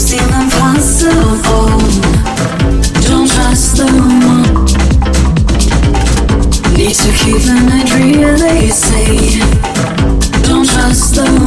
seem impossible. Don't trust the one. Need to keep it really safe. Don't trust the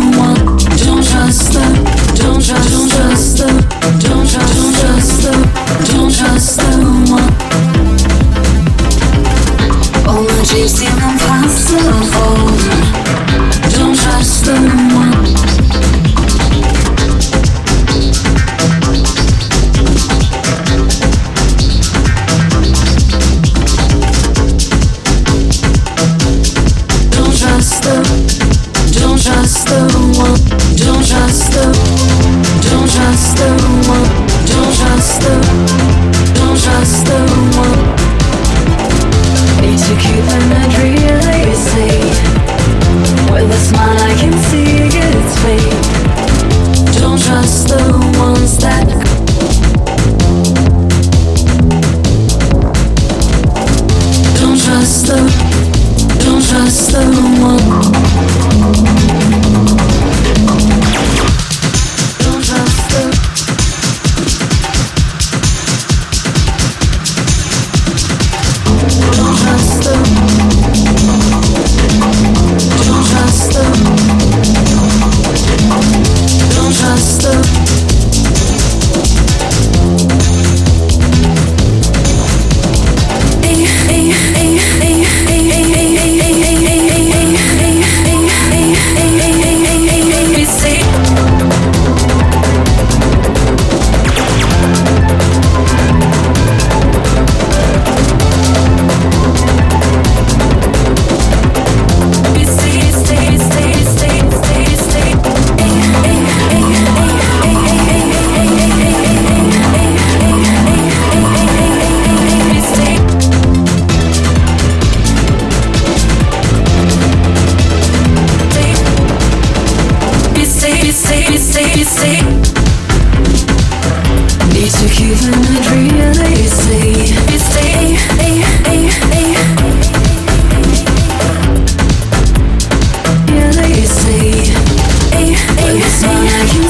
trust the one, don't trust the, don't trust the one, don't trust the, see. Need to give an really Hey, hey, hey. Really see. Hey, hey, hey.